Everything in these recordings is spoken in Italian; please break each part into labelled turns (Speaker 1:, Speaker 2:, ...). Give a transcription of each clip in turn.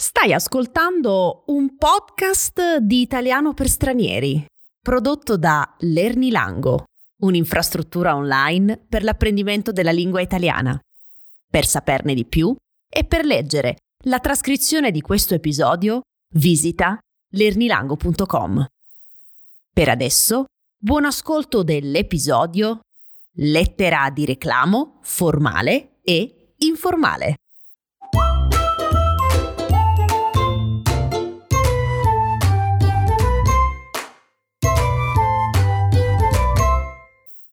Speaker 1: Stai ascoltando un podcast di italiano per stranieri, prodotto da Lernilango, un'infrastruttura online per l'apprendimento della lingua italiana. Per saperne di più e per leggere la trascrizione di questo episodio, visita lernilango.com. Per adesso, buon ascolto dell'episodio Lettera di reclamo formale e informale.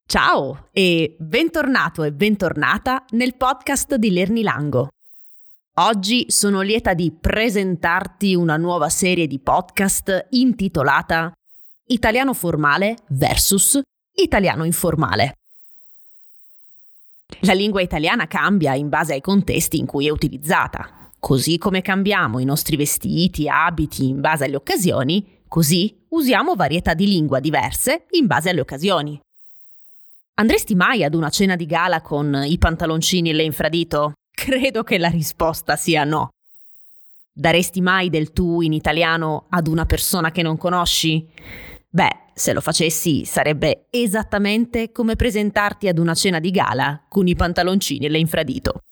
Speaker 1: Ciao e bentornato e bentornata nel podcast di Lernilango. Oggi sono lieta di presentarti una nuova serie di podcast intitolata Italiano formale versus Italiano informale. La lingua italiana cambia in base ai contesti in cui è utilizzata. Così come cambiamo i nostri vestiti, abiti in base alle occasioni, così usiamo varietà di lingua diverse in base alle occasioni. Andresti mai ad una cena di gala con i pantaloncini e l'infradito? Credo che la risposta sia no. Daresti mai del tu in italiano ad una persona che non conosci? Beh, se lo facessi sarebbe esattamente come presentarti ad una cena di gala con i pantaloncini e l'infradito.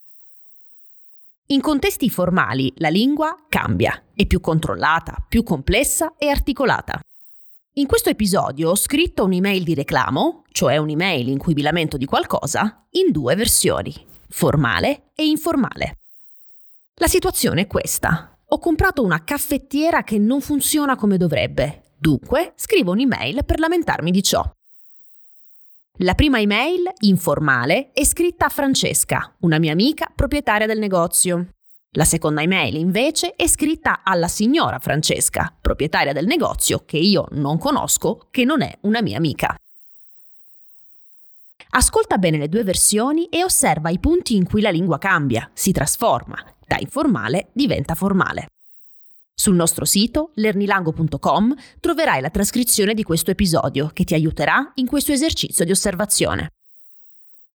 Speaker 1: In contesti formali la lingua cambia, è più controllata, più complessa e articolata. In questo episodio ho scritto un'email di reclamo, cioè un'email in cui vi lamento di qualcosa, in due versioni, formale e informale. La situazione è questa. Ho comprato una caffettiera che non funziona come dovrebbe, dunque scrivo un'email per lamentarmi di ciò. La prima email, informale, è scritta a Francesca, una mia amica proprietaria del negozio. La seconda email invece è scritta alla signora Francesca, proprietaria del negozio che io non conosco, che non è una mia amica. Ascolta bene le due versioni e osserva i punti in cui la lingua cambia, si trasforma, da informale diventa formale. Sul nostro sito lernilango.com troverai la trascrizione di questo episodio che ti aiuterà in questo esercizio di osservazione.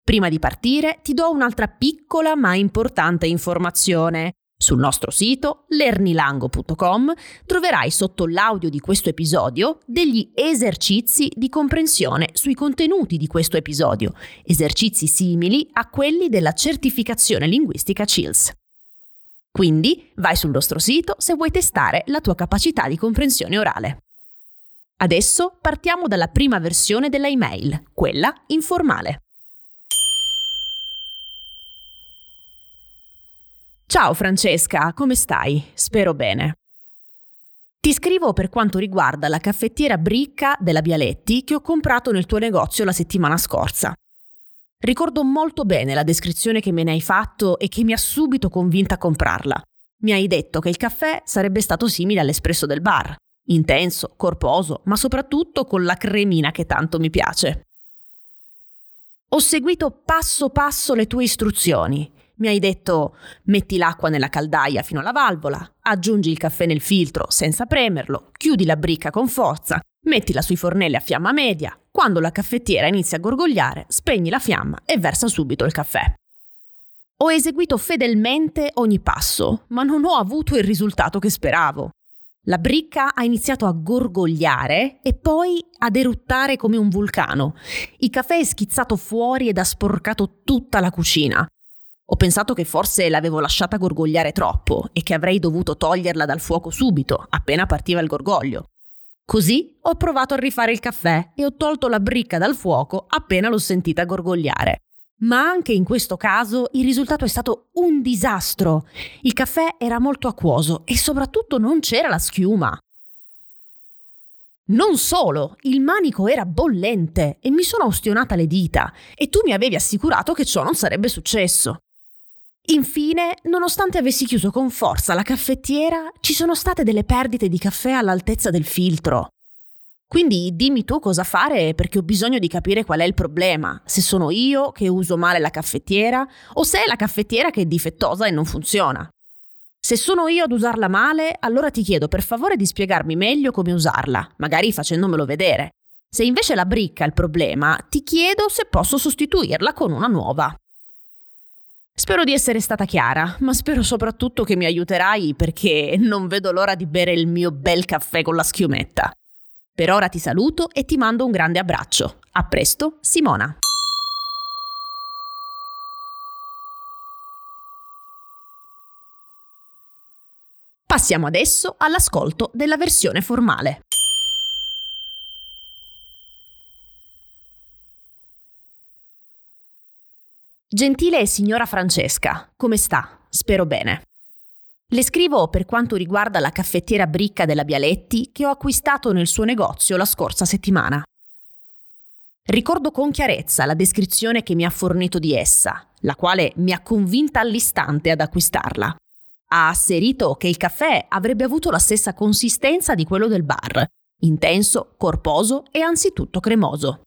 Speaker 1: Prima di partire ti do un'altra piccola ma importante informazione. Sul nostro sito lernilango.com troverai sotto l'audio di questo episodio degli esercizi di comprensione sui contenuti di questo episodio, esercizi simili a quelli della certificazione linguistica CILS. Quindi vai sul nostro sito se vuoi testare la tua capacità di comprensione orale. Adesso partiamo dalla prima versione della email, quella informale. Ciao Francesca, come stai? Spero bene. Ti scrivo per quanto riguarda la caffettiera Bricca della Bialetti che ho comprato nel tuo negozio la settimana scorsa. Ricordo molto bene la descrizione che me ne hai fatto e che mi ha subito convinta a comprarla. Mi hai detto che il caffè sarebbe stato simile all'espresso del bar, intenso, corposo, ma soprattutto con la cremina che tanto mi piace. Ho seguito passo passo le tue istruzioni mi hai detto metti l'acqua nella caldaia fino alla valvola, aggiungi il caffè nel filtro senza premerlo, chiudi la bricca con forza, mettila sui fornelli a fiamma media, quando la caffettiera inizia a gorgogliare, spegni la fiamma e versa subito il caffè. Ho eseguito fedelmente ogni passo, ma non ho avuto il risultato che speravo. La bricca ha iniziato a gorgogliare e poi ad eruttare come un vulcano. Il caffè è schizzato fuori ed ha sporcato tutta la cucina. Ho pensato che forse l'avevo lasciata gorgogliare troppo e che avrei dovuto toglierla dal fuoco subito, appena partiva il gorgoglio. Così ho provato a rifare il caffè e ho tolto la bricca dal fuoco appena l'ho sentita gorgogliare. Ma anche in questo caso il risultato è stato un disastro. Il caffè era molto acquoso e soprattutto non c'era la schiuma. Non solo, il manico era bollente e mi sono ustionata le dita e tu mi avevi assicurato che ciò non sarebbe successo. Infine, nonostante avessi chiuso con forza la caffettiera, ci sono state delle perdite di caffè all'altezza del filtro. Quindi dimmi tu cosa fare perché ho bisogno di capire qual è il problema, se sono io che uso male la caffettiera o se è la caffettiera che è difettosa e non funziona. Se sono io ad usarla male, allora ti chiedo per favore di spiegarmi meglio come usarla, magari facendomelo vedere. Se invece la bricca è il problema, ti chiedo se posso sostituirla con una nuova. Spero di essere stata chiara, ma spero soprattutto che mi aiuterai perché non vedo l'ora di bere il mio bel caffè con la schiumetta. Per ora ti saluto e ti mando un grande abbraccio. A presto, Simona. Passiamo adesso all'ascolto della versione formale. Gentile signora Francesca, come sta? Spero bene. Le scrivo per quanto riguarda la caffettiera bricca della Bialetti che ho acquistato nel suo negozio la scorsa settimana. Ricordo con chiarezza la descrizione che mi ha fornito di essa, la quale mi ha convinta all'istante ad acquistarla. Ha asserito che il caffè avrebbe avuto la stessa consistenza di quello del bar, intenso, corposo e anzitutto cremoso.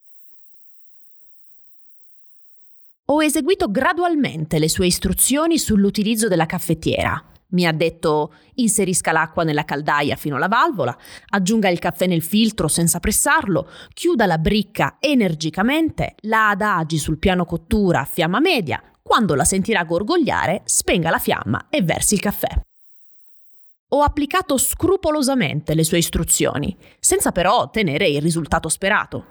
Speaker 1: Ho eseguito gradualmente le sue istruzioni sull'utilizzo della caffettiera. Mi ha detto inserisca l'acqua nella caldaia fino alla valvola, aggiunga il caffè nel filtro senza pressarlo, chiuda la bricca energicamente, la adagi sul piano cottura a fiamma media, quando la sentirà gorgogliare spenga la fiamma e versi il caffè. Ho applicato scrupolosamente le sue istruzioni, senza però ottenere il risultato sperato.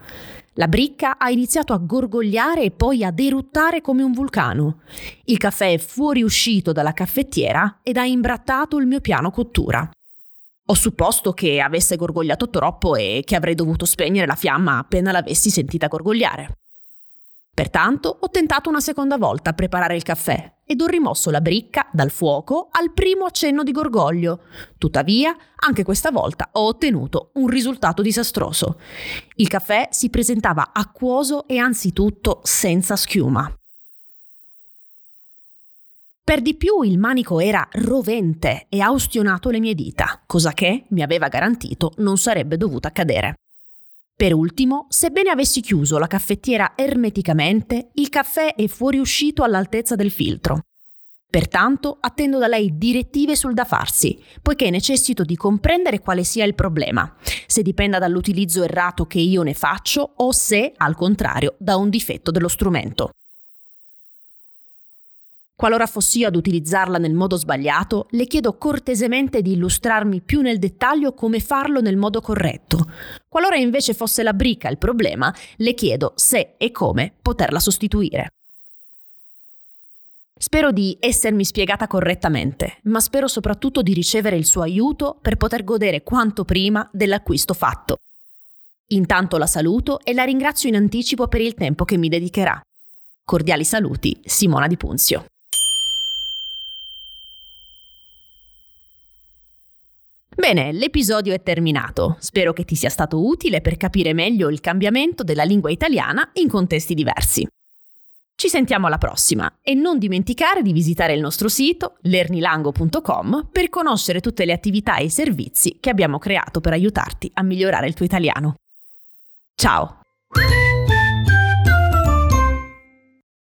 Speaker 1: La bricca ha iniziato a gorgogliare e poi ad eruttare come un vulcano. Il caffè è fuoriuscito dalla caffettiera ed ha imbrattato il mio piano cottura. Ho supposto che avesse gorgogliato troppo e che avrei dovuto spegnere la fiamma appena l'avessi sentita gorgogliare. Pertanto ho tentato una seconda volta a preparare il caffè ed ho rimosso la bricca dal fuoco al primo accenno di gorgoglio. Tuttavia, anche questa volta ho ottenuto un risultato disastroso. Il caffè si presentava acquoso e anzitutto senza schiuma. Per di più il manico era rovente e ha ustionato le mie dita, cosa che, mi aveva garantito, non sarebbe dovuta accadere. Per ultimo, sebbene avessi chiuso la caffettiera ermeticamente, il caffè è fuoriuscito all'altezza del filtro. Pertanto attendo da lei direttive sul da farsi, poiché necessito di comprendere quale sia il problema, se dipenda dall'utilizzo errato che io ne faccio o se, al contrario, da un difetto dello strumento. Qualora fossi io ad utilizzarla nel modo sbagliato, le chiedo cortesemente di illustrarmi più nel dettaglio come farlo nel modo corretto. Qualora invece fosse la brica il problema, le chiedo se e come poterla sostituire. Spero di essermi spiegata correttamente, ma spero soprattutto di ricevere il suo aiuto per poter godere quanto prima dell'acquisto fatto. Intanto la saluto e la ringrazio in anticipo per il tempo che mi dedicherà. Cordiali saluti, Simona Di Punzio. Bene, l'episodio è terminato. Spero che ti sia stato utile per capire meglio il cambiamento della lingua italiana in contesti diversi. Ci sentiamo alla prossima e non dimenticare di visitare il nostro sito lernilango.com per conoscere tutte le attività e i servizi che abbiamo creato per aiutarti a migliorare il tuo italiano. Ciao!